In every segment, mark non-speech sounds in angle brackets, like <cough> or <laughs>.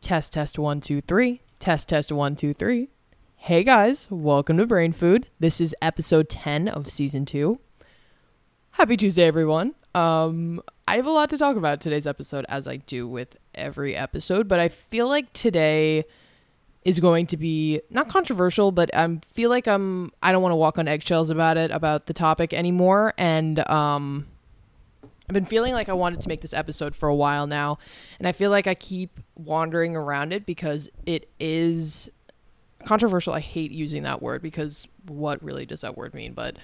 Test, test, one, two, three. Test, test, one, two, three. Hey guys, welcome to Brain Food. This is episode 10 of season two. Happy Tuesday, everyone. Um, I have a lot to talk about today's episode, as I do with every episode, but I feel like today is going to be not controversial, but I feel like I'm I don't want to walk on eggshells about it, about the topic anymore. And um I've been feeling like I wanted to make this episode for a while now, and I feel like I keep wandering around it because it is controversial. I hate using that word because what really does that word mean? But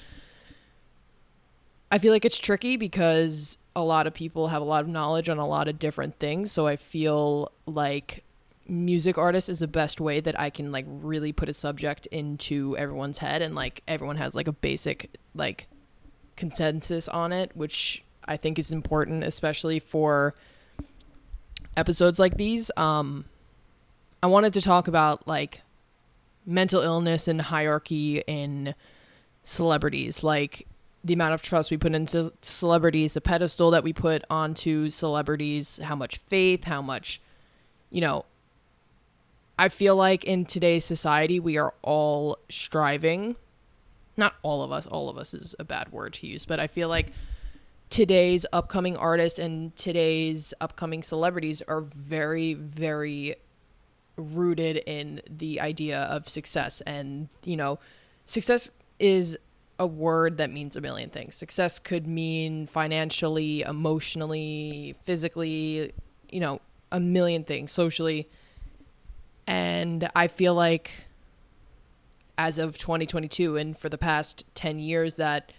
I feel like it's tricky because a lot of people have a lot of knowledge on a lot of different things. So I feel like music artist is the best way that I can like really put a subject into everyone's head and like everyone has like a basic like consensus on it, which I think is important, especially for episodes like these. Um, I wanted to talk about like mental illness and hierarchy in celebrities, like the amount of trust we put into celebrities, the pedestal that we put onto celebrities, how much faith, how much, you know, I feel like in today's society, we are all striving. Not all of us, all of us is a bad word to use, but I feel like today's upcoming artists and today's upcoming celebrities are very, very rooted in the idea of success. And, you know, success is a word that means a million things. Success could mean financially, emotionally, physically, you know, a million things, socially. And I feel like as of 2022 and for the past 10 years that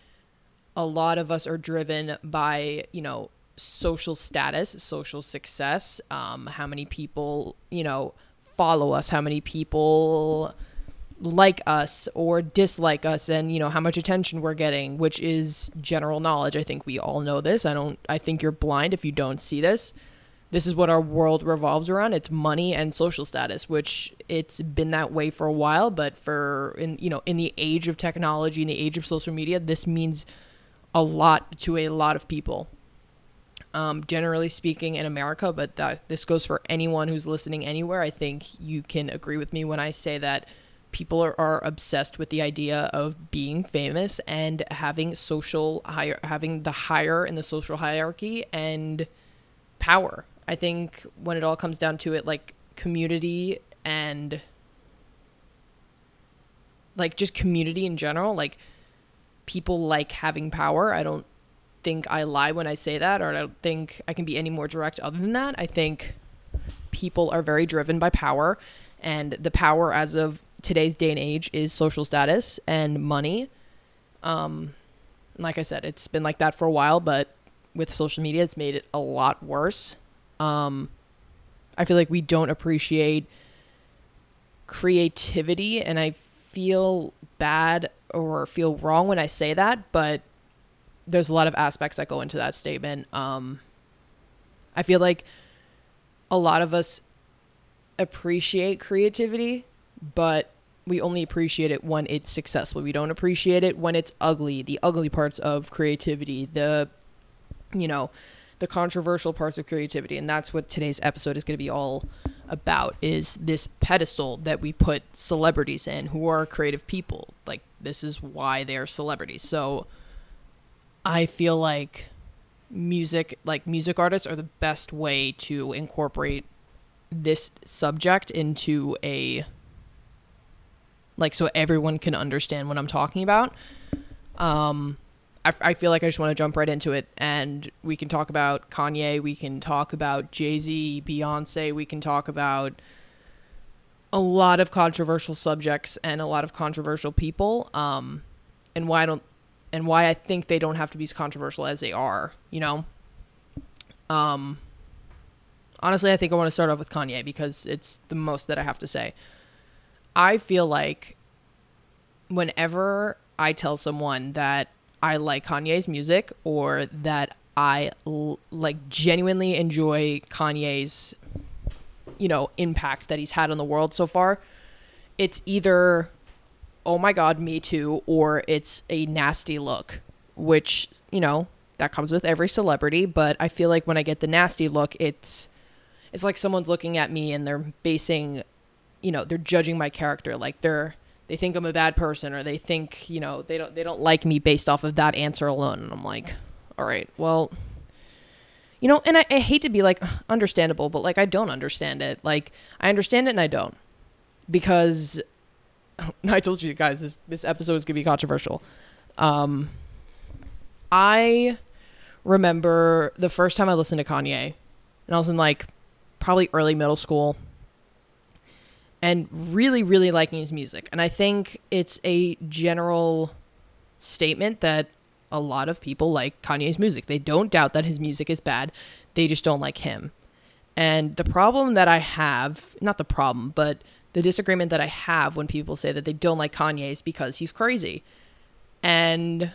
a lot of us are driven by, you know, social status, social success, um, how many people, you know, follow us, how many people like us or dislike us and you know how much attention we're getting which is general knowledge. I think we all know this. I don't i think you're blind if you don't see this. This is what our world revolves around. It's money and social status which it's been that way for a while but for in you know in the age of technology in the age of social media this means a lot to a lot of people. Um, generally speaking, in America, but that this goes for anyone who's listening anywhere. I think you can agree with me when I say that people are, are obsessed with the idea of being famous and having social higher, having the higher in the social hierarchy and power. I think when it all comes down to it, like community and like just community in general, like people like having power. I don't think I lie when I say that, or I don't think I can be any more direct other than that. I think people are very driven by power, and the power as of today's day and age is social status and money. Um, like I said, it's been like that for a while, but with social media, it's made it a lot worse. Um, I feel like we don't appreciate creativity, and I feel bad or feel wrong when I say that, but there's a lot of aspects that go into that statement. Um, I feel like a lot of us appreciate creativity, but we only appreciate it when it's successful. We don't appreciate it when it's ugly, the ugly parts of creativity, the, you know, the controversial parts of creativity. And that's what today's episode is going to be all about is this pedestal that we put celebrities in who are creative people. Like this is why they're celebrities. So I feel like music like music artists are the best way to incorporate this subject into a like so everyone can understand what I'm talking about. Um I, I feel like I just want to jump right into it and we can talk about Kanye, we can talk about Jay Z, Beyonce, we can talk about a lot of controversial subjects and a lot of controversial people, um, and why I don't and why I think they don't have to be as controversial as they are, you know. Um, honestly, I think I want to start off with Kanye because it's the most that I have to say. I feel like whenever I tell someone that I like Kanye's music or that I l- like genuinely enjoy Kanye's you know impact that he's had on the world so far it's either oh my god me too or it's a nasty look which you know that comes with every celebrity but i feel like when i get the nasty look it's it's like someone's looking at me and they're basing, you know, they're judging my character. Like they're they think I'm a bad person or they think, you know, they don't they don't like me based off of that answer alone. And I'm like, all right, well, you know, and I, I hate to be like understandable, but like I don't understand it. Like I understand it and I don't because <laughs> I told you guys this this episode is gonna be controversial. Um, I remember the first time I listened to Kanye, and I was in like probably early middle school, and really, really liking his music. And I think it's a general statement that a lot of people like Kanye's music. They don't doubt that his music is bad, they just don't like him. And the problem that I have, not the problem, but the disagreement that I have when people say that they don't like Kanye is because he's crazy. And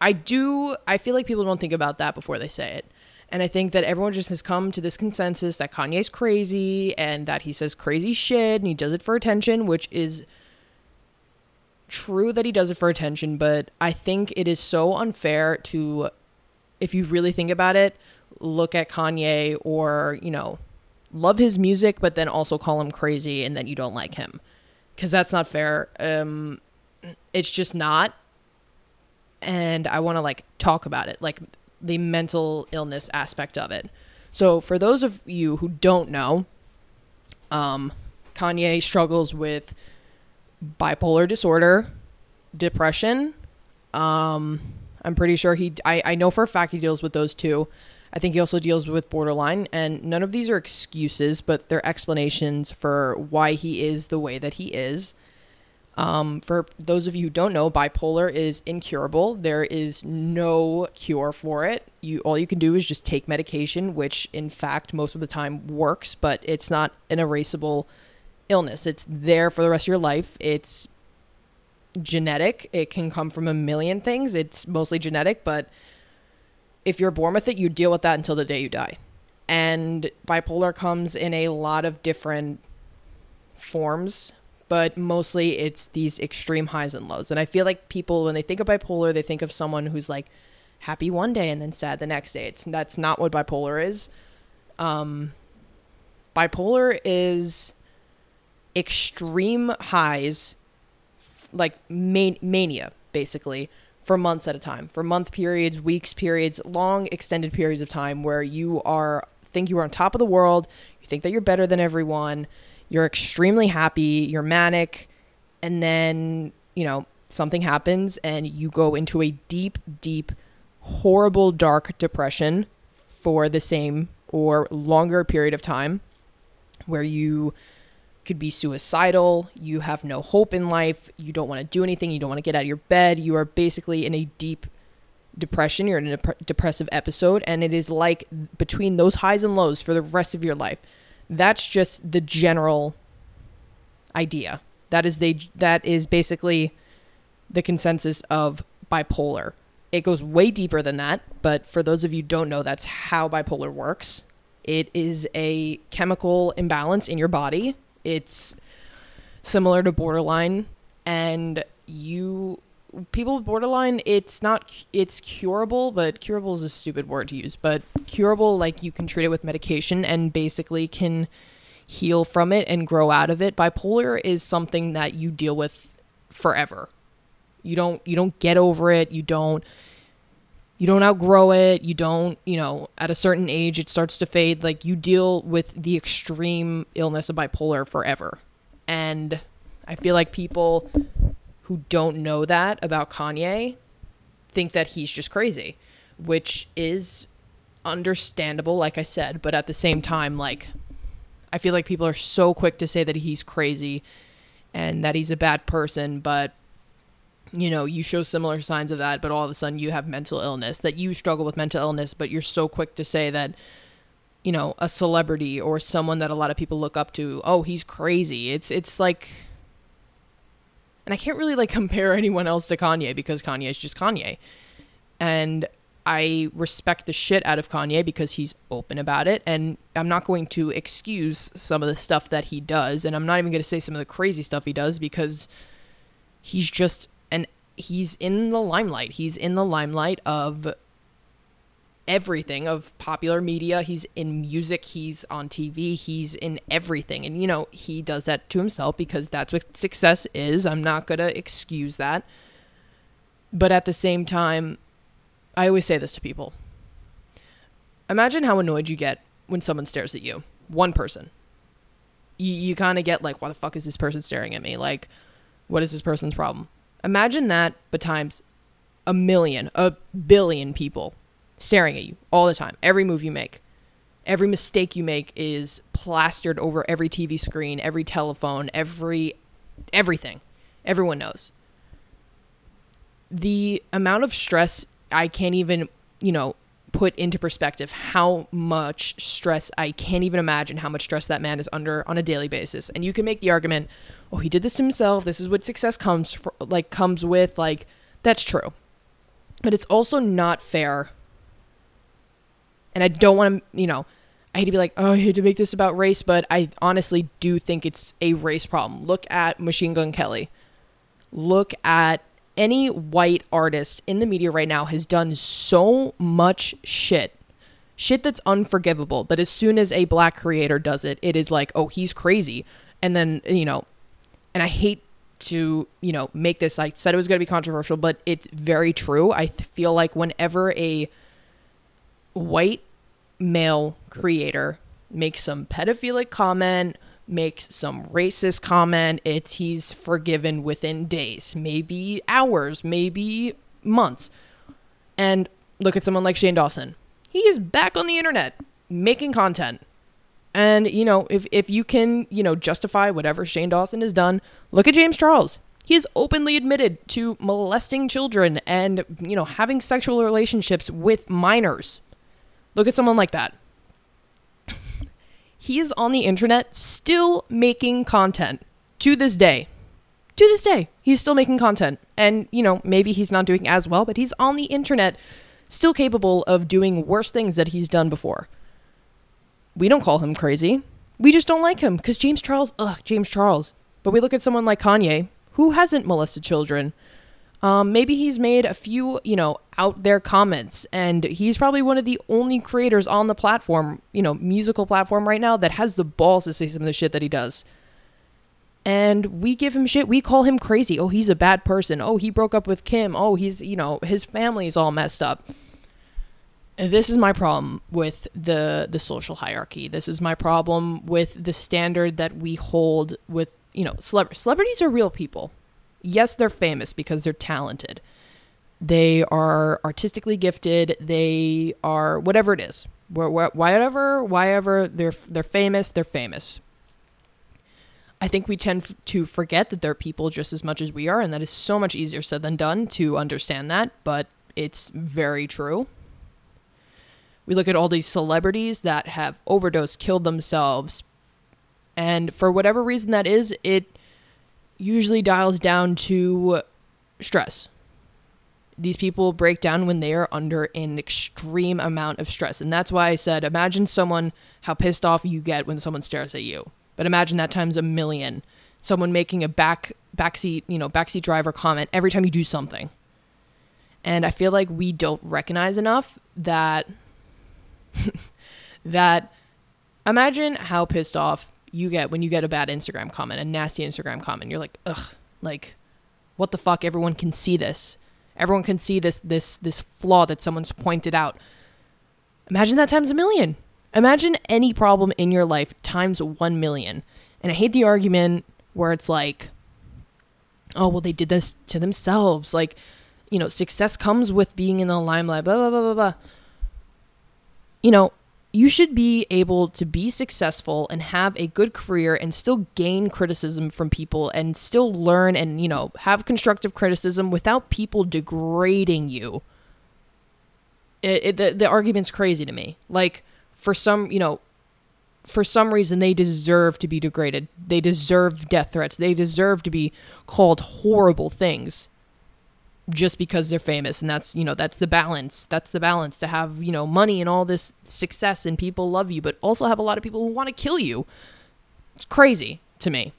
I do, I feel like people don't think about that before they say it. And I think that everyone just has come to this consensus that Kanye's crazy and that he says crazy shit and he does it for attention, which is true that he does it for attention, but I think it is so unfair to, if you really think about it, look at Kanye or, you know, love his music, but then also call him crazy and then you don't like him. Because that's not fair. Um, it's just not. And I want to like talk about it, like the mental illness aspect of it. So, for those of you who don't know, um, Kanye struggles with bipolar disorder, depression. Um, I'm pretty sure he, I, I know for a fact he deals with those two. I think he also deals with borderline, and none of these are excuses, but they're explanations for why he is the way that he is. Um, for those of you who don't know, bipolar is incurable. There is no cure for it. You all you can do is just take medication, which in fact most of the time works, but it's not an erasable illness. It's there for the rest of your life. It's genetic. It can come from a million things. It's mostly genetic, but if you're born with it, you deal with that until the day you die. And bipolar comes in a lot of different forms, but mostly it's these extreme highs and lows. And I feel like people, when they think of bipolar, they think of someone who's like happy one day and then sad the next day. It's that's not what bipolar is. Um, bipolar is extreme highs, like man- mania, basically, for months at a time, for month periods, weeks periods, long extended periods of time where you are think you are on top of the world, you think that you're better than everyone, you're extremely happy, you're manic, and then, you know, something happens and you go into a deep, deep, horrible, dark depression for the same or longer period of time where you could be suicidal, you have no hope in life, you don't want to do anything, you don't want to get out of your bed, you are basically in a deep depression, you're in a dep- depressive episode, and it is like between those highs and lows for the rest of your life. That's just the general idea. That is they that is basically the consensus of bipolar. It goes way deeper than that, but for those of you don't know, that's how bipolar works. It is a chemical imbalance in your body it's similar to borderline and you people with borderline it's not it's curable but curable is a stupid word to use but curable like you can treat it with medication and basically can heal from it and grow out of it. Bipolar is something that you deal with forever. You don't you don't get over it. You don't you don't outgrow it. You don't you know at a certain age it starts to fade. Like you deal with the extreme illness of bipolar forever. And i feel like people who don't know that about kanye think that he's just crazy which is understandable like i said but at the same time like i feel like people are so quick to say that he's crazy and that he's a bad person but you know, you show similar signs of that, but all of a sudden you have mental illness, that you struggle with mental illness, but you're so quick to say that, you know, a celebrity or someone that a lot of people look up to, oh, he's crazy. It's it's like and I can't really like <laughs> compare anyone else to Kanye because Kanye is just Kanye. And I respect the shit out of Kanye because he's open about it. And I'm not going to excuse some of the stuff that he does. And I'm not even going to say some of the crazy stuff he does because he's just and he's in the limelight. He's in the limelight of everything of popular media. He's in music, he's on TV, he's in everything. And, you know, he does that to himself because that's what success is. I'm not going to excuse that. But at the same time, I always say this to people Imagine how annoyed you get when someone stares at you. One person. You, you kind of get like, why the fuck is this person staring at me? Like, what is this person's problem? Imagine that, but times a million, a billion people staring at you all the time. Every move you make, every mistake you make is plastered over every TV screen, every telephone, every everything. Everyone knows. The amount of stress I can't even, you know, put into perspective how much stress I can't even imagine how much stress that man is under on a daily basis. And you can make the argument, "Oh, he did this to himself. This is what success comes for, like comes with." Like that's true. But it's also not fair. And I don't want to, you know, I hate to be like, "Oh, I hate to make this about race," but I honestly do think it's a race problem. Look at Machine Gun Kelly. Look at any white artist in the media right now has done so much shit. Shit that's unforgivable. But as soon as a black creator does it, it is like, oh, he's crazy. And then, you know, and I hate to, you know, make this, I said it was going to be controversial, but it's very true. I feel like whenever a white male creator makes some pedophilic comment makes some racist comment, it's he's forgiven within days, maybe hours, maybe months. And look at someone like Shane Dawson. He is back on the internet making content. And you know, if if you can, you know, justify whatever Shane Dawson has done, look at James Charles. He has openly admitted to molesting children and, you know, having sexual relationships with minors. Look at someone like that he is on the internet still making content to this day. To this day, he's still making content. And, you know, maybe he's not doing as well, but he's on the internet still capable of doing worse things that he's done before. We don't call him crazy. We just don't like him because James Charles, ugh, James Charles. But we look at someone like Kanye, who hasn't molested children, um, maybe he's made a few, you know, out there comments, and he's probably one of the only creators on the platform, you know, musical platform right now that has the balls to say some of the shit that he does. And we give him shit. We call him crazy. Oh, he's a bad person. Oh, he broke up with Kim. Oh, he's, you know, his family's all messed up. This is my problem with the the social hierarchy. This is my problem with the standard that we hold with, you know, celeb- celebrities are real people yes, they're famous because they're talented. They are artistically gifted. They are whatever it is. Whatever, whatever they're they're famous. They're famous. I think we tend to forget that they're people just as much as we are, and that is so much easier said than done to understand that. But it's very true. We look at all these celebrities that have overdosed, killed themselves, and for whatever reason that is, it usually dials down to stress. These people break down when they are under an extreme amount of stress. And that's why I said, imagine someone, how pissed off you get when someone stares at you. But imagine that times a million. Someone making a back backseat, you know, backseat driver comment every time you do something. And I feel like we don't recognize enough that <laughs> that imagine how pissed off you get when you get a bad Instagram comment, a nasty Instagram comment. You're like, ugh, like, what the fuck? Everyone can see this. Everyone can see this this this flaw that someone's pointed out. Imagine that times a million. Imagine any problem in your life times 1 million. And I hate the argument where it's like, oh, well, they did this to themselves. Like, you know, success comes with being in the limelight, blah, blah, blah, blah, blah. You know, you should be able to be successful and have a good career and still gain criticism from people and still learn and, you know, have constructive criticism without people degrading you. It, it, the, the argument's crazy to me. Like, for some, you know, for some reason they deserve to be degraded. They deserve death threats. They deserve to be called horrible things just because they're famous and that's you know that's the balance. That's the balance to have you know money and all this success and people love you but also have a lot of people who want to kill you. It's crazy to me.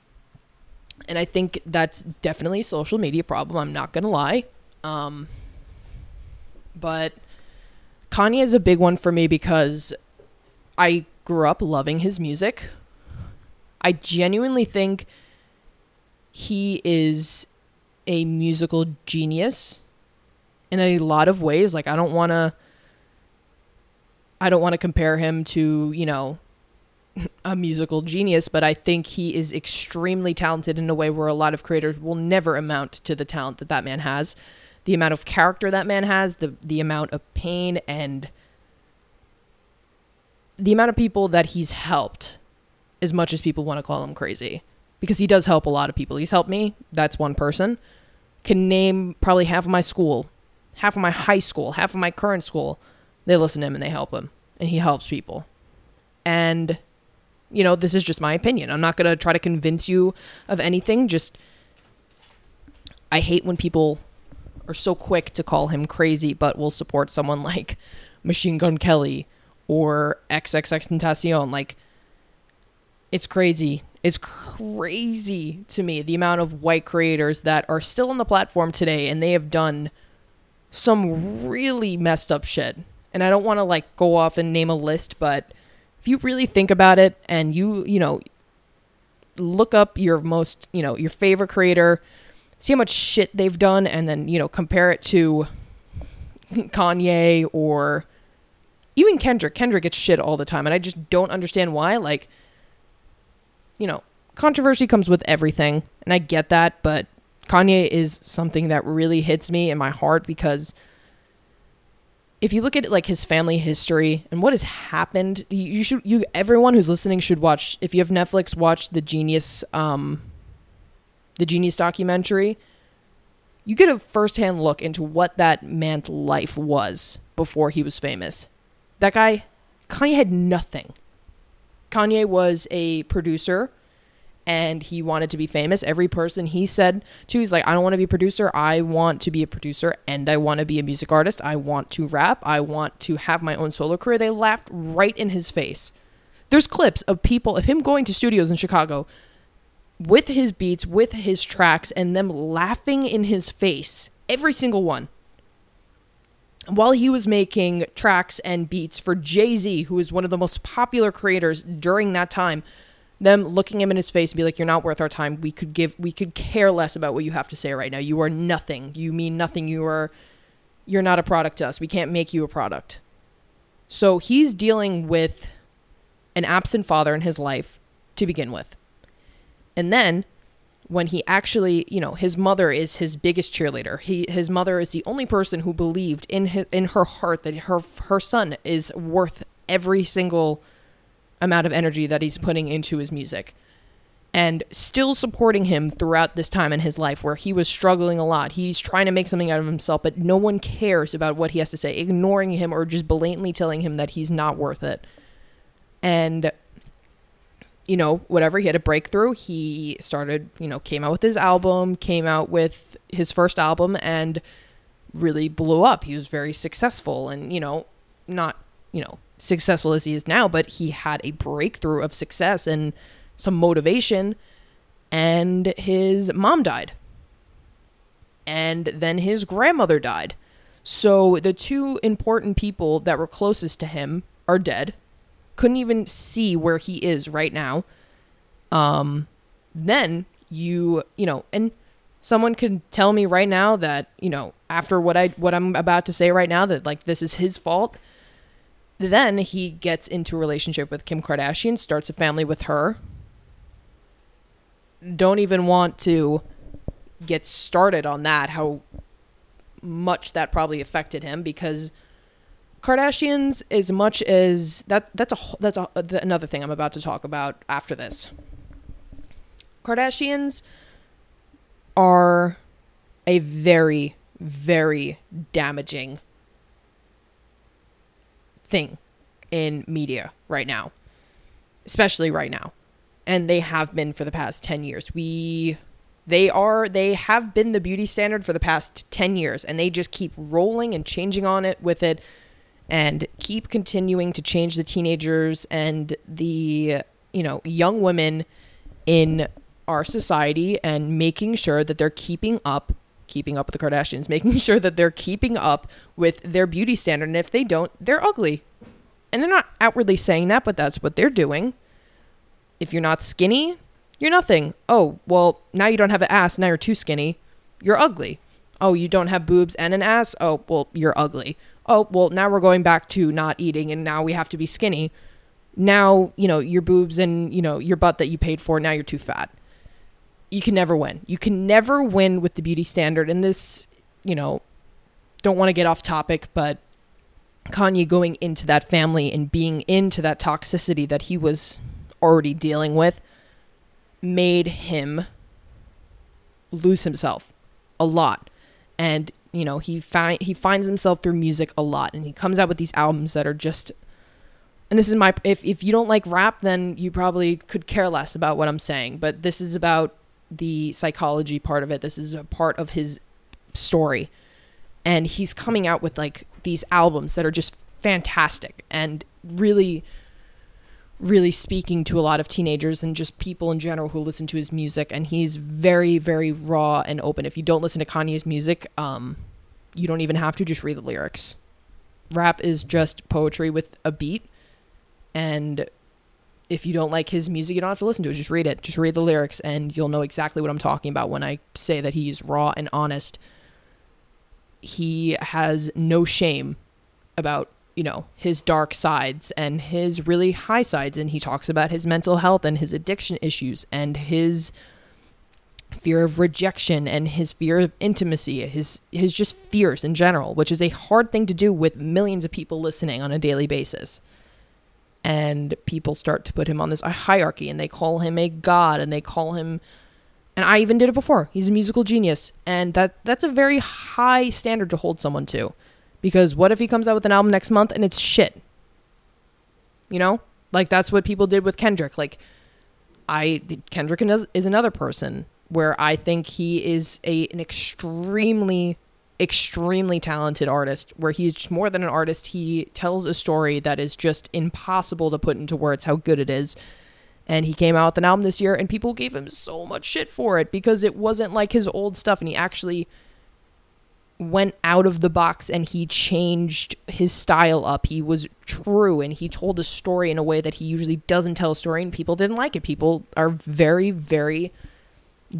And i think that's definitely a social media problem i'm not gonna lie. Um, but Kanye is a big one for me because I grew up loving his music. I genuinely think he is a musical genius in a lot of ways. Like I don't want to I don't want to compare him to, you know, <laughs> a musical genius, but I think he is extremely talented in a way where a lot of creators will never amount to the talent that that man has. The amount of character that man has, the the amount of pain and the amount of people that he's helped as much as people want to call him crazy because he does help a lot of people. He's helped me. That's one person. Can name probably half of my school, half of my high school, half of my current school. They listen to him and they help him and he helps people. And you know, this is just my opinion. I'm not going to try to convince you of anything. Just, I hate when people are so quick to call him crazy, but will support someone <laughs> like Machine Gun Kelly or XXXTentacion. Like, it's crazy. It's crazy to me the amount of white creators that are still on the platform today and they have done some really messed up shit. And I don't want to like go off and name a list, but if you really think about it and you, you know, look up your most, you know, your favorite creator, see how much shit they've done, and then, you know, compare it to Kanye or even Kendrick. Kendrick gets shit all the time, and I just don't understand why. Like, you know, controversy comes with everything, and I get that, but Kanye is something that really hits me in my heart because if you look at like his family history and what has happened, you, should you everyone who's listening should watch if you have Netflix watch the Genius um the Genius documentary. You get a firsthand look into what that man's life was before he was famous. That guy Kanye had nothing. Kanye was a producer and he wanted to be famous. Every person he said to, he's like, I don't want to be a producer. I want to be a producer and I want to be a music artist. I want to rap. I want to have my own solo career. They laughed right in his face. There's clips of people, of him going to studios in Chicago with his beats, with his tracks, and them laughing in his face. Every single one. While he was making tracks and beats for Jay Z, who was one of the most popular creators during that time, them looking him in his face and be like, "You're not worth our time. We could give, we could care less about what you have to say right now. You are nothing. You mean nothing. You are, you're not a product to us. We can't make you a product." So he's dealing with an absent father in his life to begin with, and then when he actually, you know, his mother is his biggest cheerleader. He, his mother is the only person who believed in his, in her heart that her her son is worth every single amount of energy that he's putting into his music and still supporting him throughout this time in his life where he was struggling a lot. He's trying to make something out of himself, but no one cares about what he has to say, ignoring him or just blatantly telling him that he's not worth it. And you know, whatever, he had a breakthrough. He started, you know, came out with his album, came out with his first album and really blew up. He was very successful and, you know, not, you know, successful as he is now, but he had a breakthrough of success and some motivation, and his mom died. And then his grandmother died. So the two important people that were closest to him are dead. Couldn't even see where he is right now. Um then you, you know, and someone could tell me right now that, you know, after what I what I'm about to say right now that like this is his fault then he gets into a relationship with Kim Kardashian, starts a family with her. Don't even want to get started on that, how much that probably affected him because Kardashians as much as that that's a that's a, another thing I'm about to talk about after this. Kardashians are a very very damaging thing in media right now, especially right now. And they have been for the past 10 years. We they are they have been the beauty standard for the past 10 years and they just keep rolling and changing on it with it and keep continuing to change the teenagers and the you know young women in our society and making sure that they're keeping up keeping up with the Kardashians, <laughs> making sure that they're keeping up with their beauty standard. And if they don't, they're ugly. And they're not outwardly saying that, but that's what they're doing. If you're not skinny, you're nothing. Oh, well, now you don't have an ass. Now you're too skinny. You're ugly. Oh, you don't have boobs and an ass. Oh, well, you're ugly. Oh, well, now we're going back to not eating and now we have to be skinny. Now, you know, your boobs and, you know, your butt that you paid for, now you're too fat. You can never win. You can never win with the beauty standard. And this, you know, don't want to get off topic, but Kanye going into that family and being into that toxicity that he was already dealing with made him lose himself a lot. And you know, he find he finds himself through music a lot and he comes out with these albums that are just and this is my if if you don't like rap then you probably could care less about what I'm saying, but this is about the psychology part of it. This is a part of his story. And he's coming out with like these albums that are just fantastic and really really speaking to a lot of teenagers and just people in general who listen to his music and he's very very raw and open. If you don't listen to kanye's music um you don't even have to just read the lyrics. Rap is just poetry with a beat and if you don't like his music you don't have to listen to it. Just read it. Just read the lyrics and you'll know exactly what i'm talking about when i say that he's raw and honest. He has no shame about you know, his dark sides and his really high sides. And he talks about his mental health and his addiction issues and his fear of rejection and his fear of intimacy, his his just fears in general, which is a hard thing to do with millions of people listening on a daily basis. And people start to put him on this hierarchy and they call him a god and they call him and I even did it before. He's a musical genius and that that's a very high standard to hold someone to. Because what if he comes out with an album next month and it's shit? You know? Like that's what people did with Kendrick. Like I Kendrick is another person where I think he is a an extremely extremely talented artist where he's more than an artist he tells a story that is just impossible to put into words how good it is and he came out with an album this year and people gave him so much shit for it because it wasn't like his old stuff and he actually went out of the box and he changed his style up. He was true and he told a story in a way that he usually doesn't tell a story and people didn't like it. People are very, very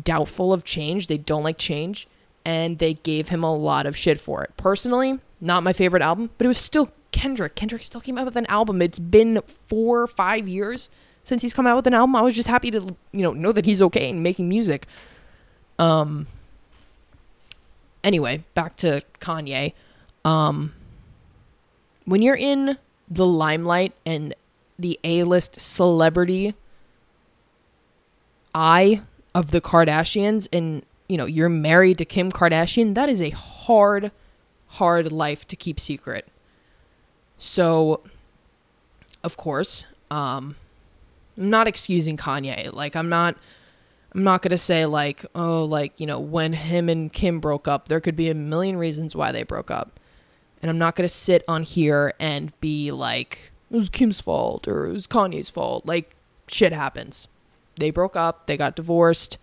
doubtful of change. They don't like change and they gave him a lot of shit for it. Personally, not my favorite album, but it was still Kendrick. Kendrick still came out with an album. It's been four five years since he's come out with an album. I was just happy to, you know, know that he's okay and making music. Um, anyway, back to Kanye. Um, when you're in the limelight and the A-list celebrity eye of the Kardashians and you know, you're married to Kim Kardashian, that is a hard hard life to keep secret. So of course, um I'm not excusing Kanye. Like I'm not I'm not going to say like, oh, like, you know, when him and Kim broke up, there could be a million reasons why they broke up. And I'm not going to sit on here and be like, it was Kim's fault or it was Kanye's fault. Like, shit happens. They broke up, they got divorced.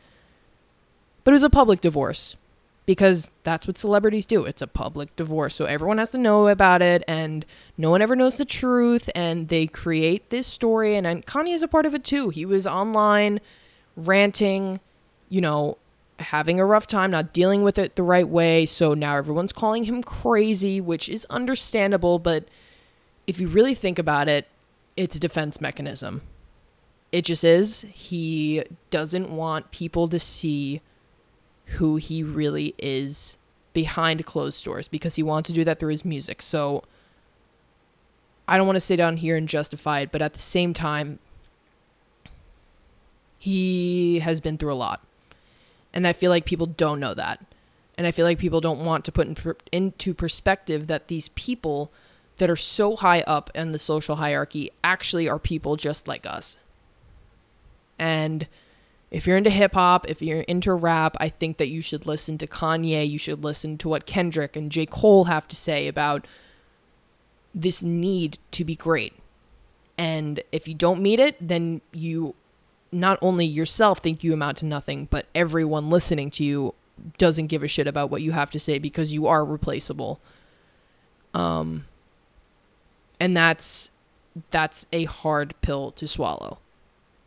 But it was a public divorce because that's what celebrities do. It's a public divorce. So everyone has to know about it and no one ever knows the truth. And they create this story. And, and Kanye is a part of it too. He was online ranting, you know, having a rough time, not dealing with it the right way. So now everyone's calling him crazy, which is understandable. But if you really think about it, it's a defense mechanism. It just is. He doesn't want people to see who he really is behind closed doors because he wants to do that through his music. So I don't want to sit down here and justify it, but at the same time, he has been through a lot. And I feel like people don't know that. And I feel like people don't want to put in per- into perspective that these people that are so high up in the social hierarchy actually are people just like us. And if you're into hip hop, if you're into rap, I think that you should listen to Kanye. You should listen to what Kendrick and J. Cole have to say about this need to be great. And if you don't meet it, then you not only yourself think you amount to nothing, but everyone listening to you doesn't give a shit about what you have to say because you are replaceable. Um and that's that's a hard pill to swallow.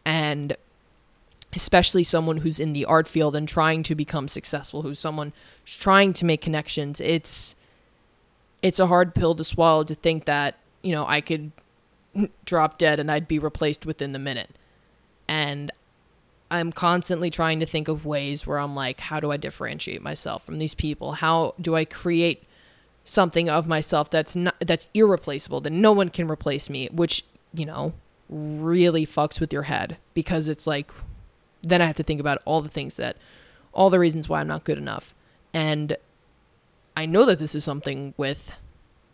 And especially someone who's in the art field and trying to become successful, who's someone who's trying to make connections, it's it's a hard pill to swallow to think that, you know, I could <laughs> drop dead and I'd be replaced within the minute. And I'm constantly trying to think of ways where I'm like, how do I differentiate myself from these people? How do I create something of myself that's not that's irreplaceable that no one can replace me, which, you know, really fucks with your head because it's like then I have to think about all the things that all the reasons why I'm not good enough. And I know that this is something with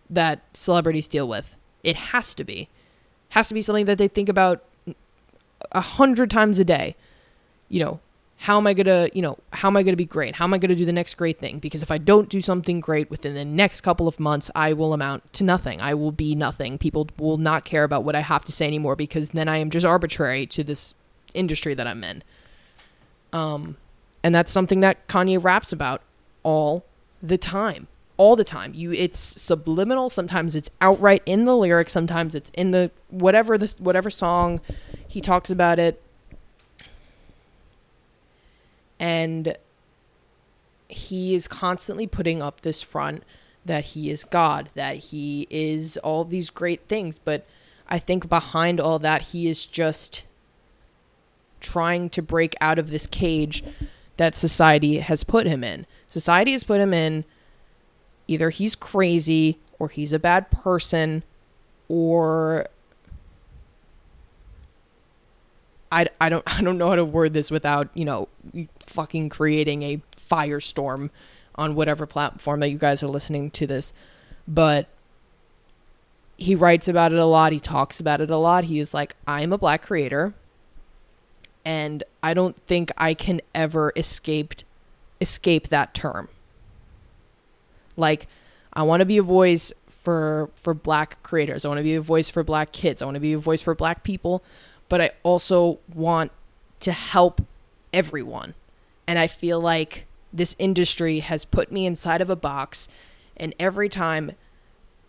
that celebrities deal with. It has to be. Has to be something that they think about a hundred times a day. You know, how am I gonna, you know, how am I gonna be great? How am I gonna do the next great thing? Because if I don't do something great within the next couple of months, I will amount to nothing. I will be nothing. People will not care about what I have to say anymore because then I am just arbitrary to this industry that I'm in. Um, and that's something that Kanye raps about all the time. All the time. You it's subliminal, sometimes it's outright in the lyrics, sometimes it's in the whatever the whatever song he talks about it and he is constantly putting up this front that he is God, that he is all these great things. But I think behind all that, he is just trying to break out of this cage that society has put him in. Society has put him in either he's crazy or he's a bad person or I, I don't <laughs> I don't know how to word this without you know fucking creating a firestorm on whatever platform that you guys are listening to this, but he writes about it a lot. He talks about it a lot. He is like, I'm a black creator, and I don't think I can ever escape escape that term. Like, I want to be a voice for for black creators. I want to be a voice for black kids. I want to be a voice for black people but I also want to help everyone. And I feel like this industry has put me inside of a box, and every time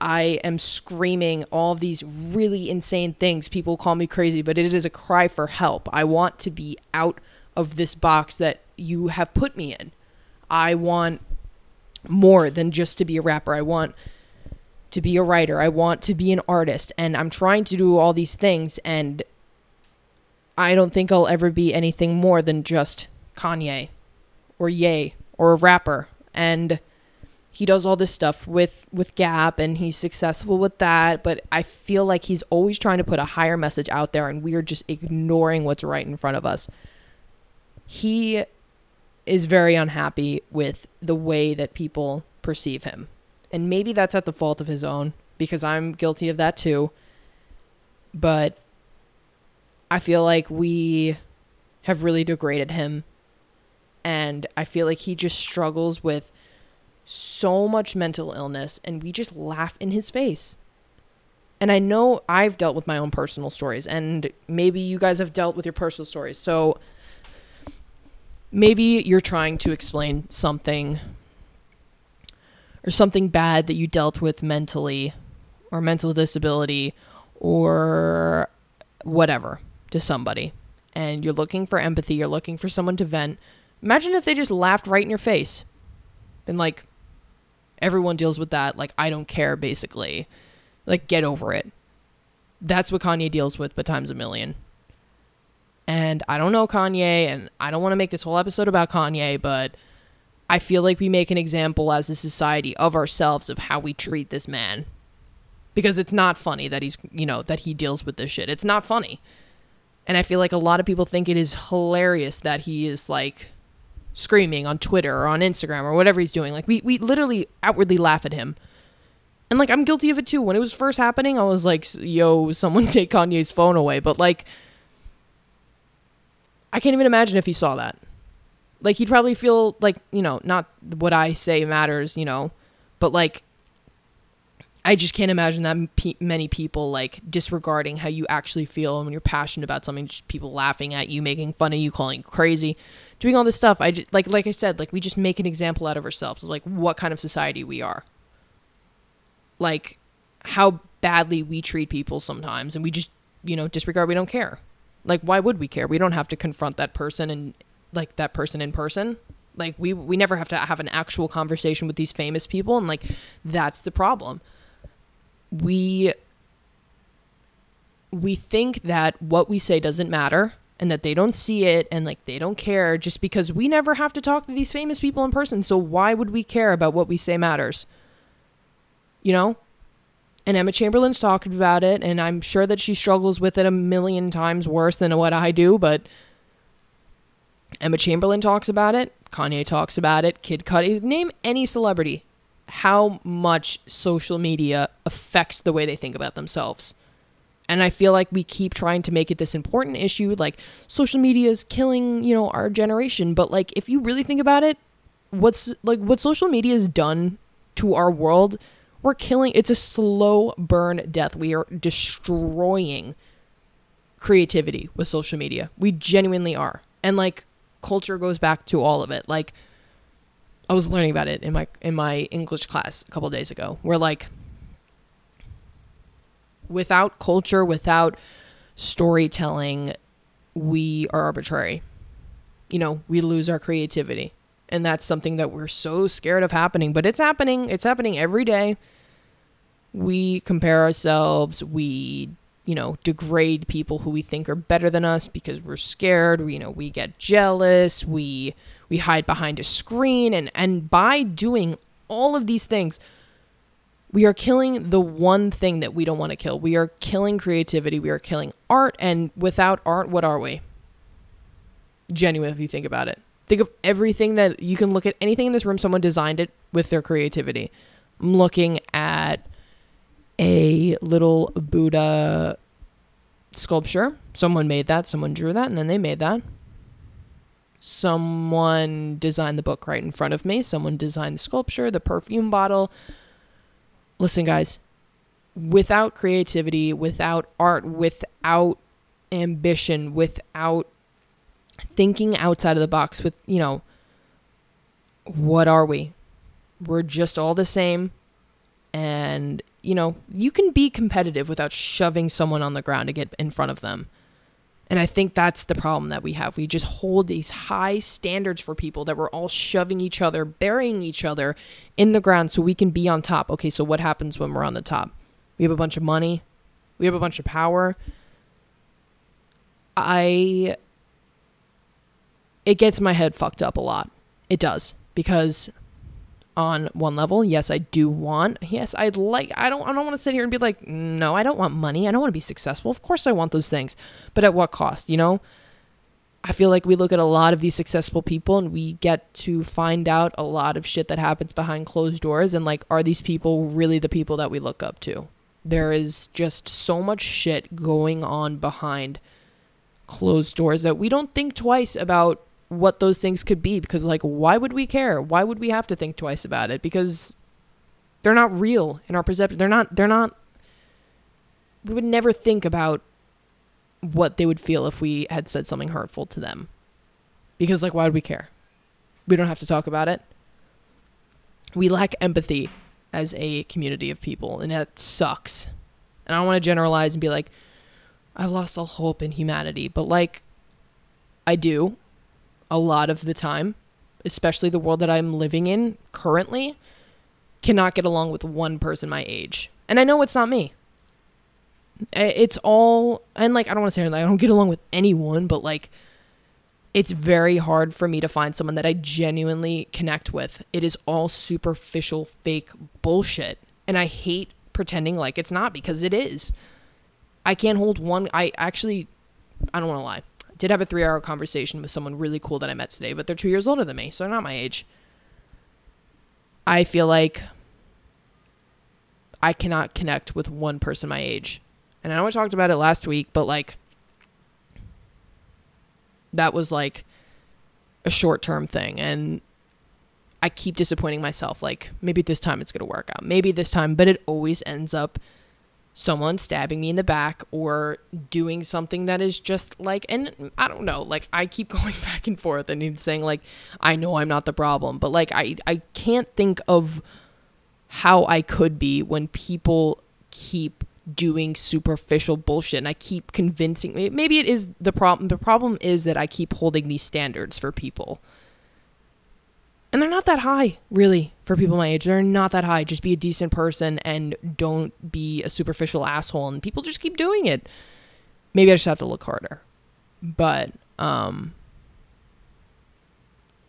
I am screaming all these really insane things, people call me crazy, but it is a cry for help. I want to be out of this box that you have put me in. I want more than just to be a rapper. I want to be a writer. I want to be an artist. And I'm trying to do all these things. And I don't think I'll ever be anything more than just Kanye or Ye or a rapper. And he does all this stuff with with Gap and he's successful with that, but I feel like he's always trying to put a higher message out there and we're just ignoring what's right in front of us. He is very unhappy with the way that people perceive him. And maybe that's at the fault of his own because I'm guilty of that too. But I feel like we have really degraded him. And I feel like he just struggles with so much mental illness, and we just laugh in his face. And I know I've dealt with my own personal stories, and maybe you guys have dealt with your personal stories. So maybe you're trying to explain something or something bad that you dealt with mentally or mental disability or whatever to somebody and you're looking for empathy, you're looking for someone to vent. Imagine if they just laughed right in your face. Been like, everyone deals with that. Like, I don't care, basically. Like, get over it. That's what Kanye deals with, but times a million. And I don't know Kanye, and I don't want to make this whole episode about Kanye, but I feel like we make an example as a society of ourselves of how we treat this man. Because it's not funny that he's, you know, that he deals with this shit. It's not funny. And I feel like a lot of people think it is hilarious that he is like screaming on Twitter or on Instagram or whatever he's doing. Like we we literally outwardly laugh at him. And like I'm guilty of it too. When it was first happening, I was like, "Yo, someone <laughs> take Kanye's phone away." But like I can't even imagine if he saw that. Like he'd probably feel like, you know, not what I say matters, you know, but like I just can't imagine that p- many people like disregarding how you actually feel and when you're passionate about something, just people laughing at you, making fun of you, calling you crazy, doing all this stuff. I just like like I said, like we just make an example out of ourselves, of, like what kind of society we are. Like how badly we treat people sometimes, and we just you know disregard. We don't care. Like why would we care? We don't have to confront that person and like that person in person. Like we we never have to have an actual conversation with these famous people, and like that's the problem we we think that what we say doesn't matter and that they don't see it and like they don't care just because we never have to talk to these famous people in person. So why would we care about what we say matters? You know? And Emma Chamberlain's talked about it and I'm sure that she struggles with it a million times worse than what I do, but Emma Chamberlain talks about it, Kanye talks about it, Kid Cudi, name any celebrity how much social media affects the way they think about themselves. And I feel like we keep trying to make it this important issue like social media is killing, you know, our generation, but like if you really think about it, what's like what social media has done to our world, we're killing it's a slow burn death. We are destroying creativity with social media. We genuinely are. And like culture goes back to all of it. Like I was learning about it in my in my English class a couple days ago. Where like without culture, without storytelling, we are arbitrary. You know, we lose our creativity. And that's something that we're so scared of happening, but it's happening. It's happening every day. We compare ourselves, we you know, degrade people who we think are better than us because we're scared, we, you know, we get jealous, we we hide behind a screen and and by doing all of these things we are killing the one thing that we don't want to kill. We are killing creativity, we are killing art and without art what are we? Genuine if you think about it. Think of everything that you can look at anything in this room someone designed it with their creativity. I'm looking at a little Buddha sculpture. Someone made that, someone drew that, and then they made that. Someone designed the book right in front of me. Someone designed the sculpture, the perfume bottle. Listen, guys, without creativity, without art, without ambition, without thinking outside of the box, with, you know, what are we? We're just all the same. And, you know, you can be competitive without shoving someone on the ground to get in front of them. And I think that's the problem that we have. We just hold these high standards for people that we're all shoving each other, burying each other in the ground so we can be on top. Okay, so what happens when we're on the top? We have a bunch of money, we have a bunch of power. I. It gets my head fucked up a lot. It does. Because on one level. Yes, I do want. Yes, I'd like I don't I don't want to sit here and be like, "No, I don't want money. I don't want to be successful." Of course I want those things. But at what cost, you know? I feel like we look at a lot of these successful people and we get to find out a lot of shit that happens behind closed doors and like are these people really the people that we look up to? There is just so much shit going on behind closed doors that we don't think twice about what those things could be because like why would we care? Why would we have to think twice about it? Because they're not real in our perception. They're not they're not we would never think about what they would feel if we had said something hurtful to them. Because like why would we care? We don't have to talk about it. We lack empathy as a community of people and that sucks. And i don't want to generalize and be like i've lost all hope in humanity but like i do a lot of the time, especially the world that I'm living in currently, cannot get along with one person my age. And I know it's not me. It's all, and like, I don't want to say like, I don't get along with anyone, but like, it's very hard for me to find someone that I genuinely connect with. It is all superficial, fake bullshit. And I hate pretending like it's not because it is. I can't hold one. I actually, I don't want to lie did have a three hour conversation with someone really cool that I met today, but they're two years older than me, so they're not my age. I feel like I cannot connect with one person my age. And I know I talked about it last week, but like that was like a short term thing. And I keep disappointing myself. Like maybe this time it's gonna work out. Maybe this time, but it always ends up someone stabbing me in the back or doing something that is just like and I don't know like I keep <laughs> going back and forth and saying like I know I'm not the problem but like I I can't think of how I could be when people keep doing superficial bullshit and I keep convincing me. maybe it is the problem the problem is that I keep holding these standards for people and they're not that high, really, for people my age. They're not that high. Just be a decent person and don't be a superficial asshole. And people just keep doing it. Maybe I just have to look harder. But um,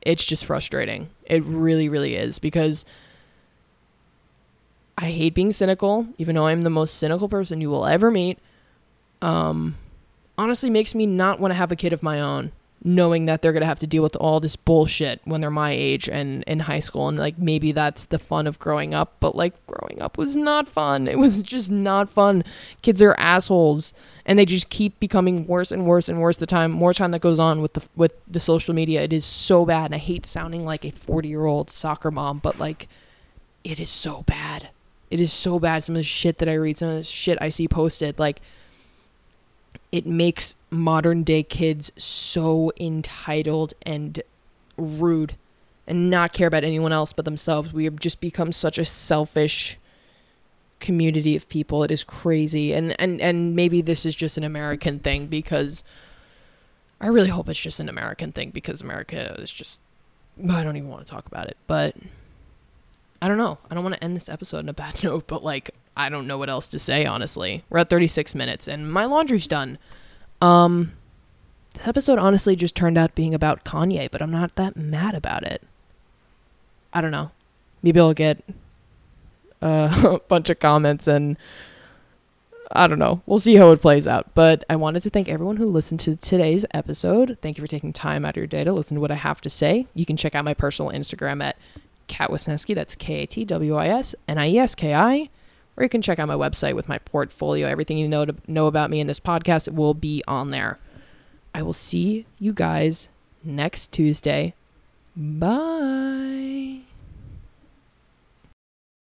it's just frustrating. It really, really is because I hate being cynical, even though I'm the most cynical person you will ever meet. Um, honestly, makes me not want to have a kid of my own knowing that they're going to have to deal with all this bullshit when they're my age and in high school and like maybe that's the fun of growing up but like growing up was not fun. It was just not fun. Kids are assholes and they just keep becoming worse and worse and worse the time more time that goes on with the with the social media. It is so bad and i hate sounding like a 40 year old soccer mom but like it is so bad. It is so bad. Some of the shit that i read some of the shit i see posted like it makes modern day kids so entitled and rude and not care about anyone else but themselves. We have just become such a selfish community of people. It is crazy. And and and maybe this is just an American thing because I really hope it's just an American thing because America is just I don't even want to talk about it. But I don't know. I don't want to end this episode on a bad <laughs> note, but like I don't know what else to say, honestly. We're at 36 minutes and my laundry's done. Um, this episode honestly just turned out being about Kanye, but I'm not that mad about it. I don't know. Maybe I'll get <laughs> a bunch of comments and I don't know. We'll see how it plays out. But I wanted to thank everyone who listened to today's episode. Thank you for taking time out of your day to listen to what I have to say. You can check out my personal Instagram at Kat Wisnieski. That's K A T W I S N I E S K I or you can check out my website with my portfolio. Everything you know to know about me in this podcast will be on there. I will see you guys next Tuesday. Bye.